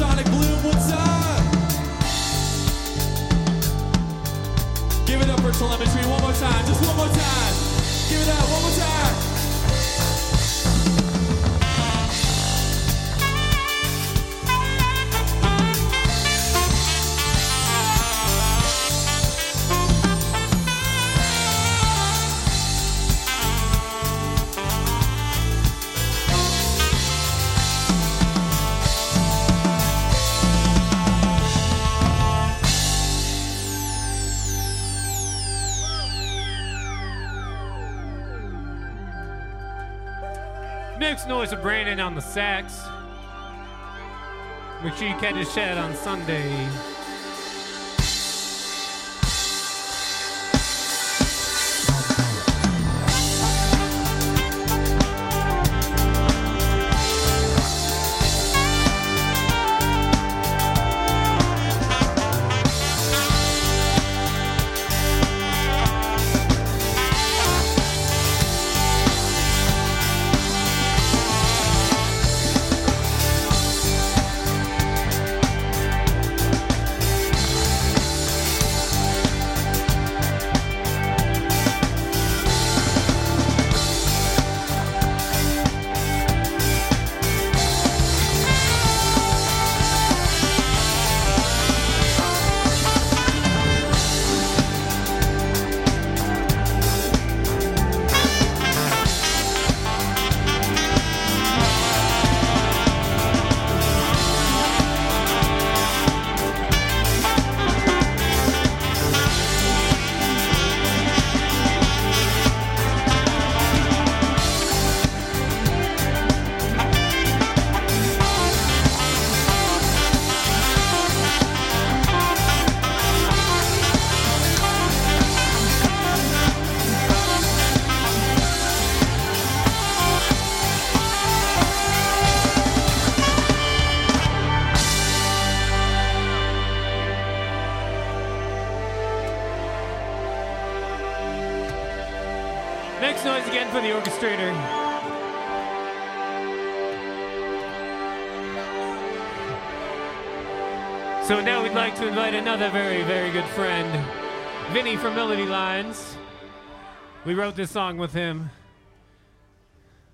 Sonic Bloom, what's up? Give it up for telemetry one more time, just one more time. Give it up one more time. Next noise of Brandon on the sax. Make sure you catch his chat on Sunday. Next noise again for the Orcastrator. So now we'd like to invite another very, very good friend, Vinny from Melody Lines. We wrote this song with him.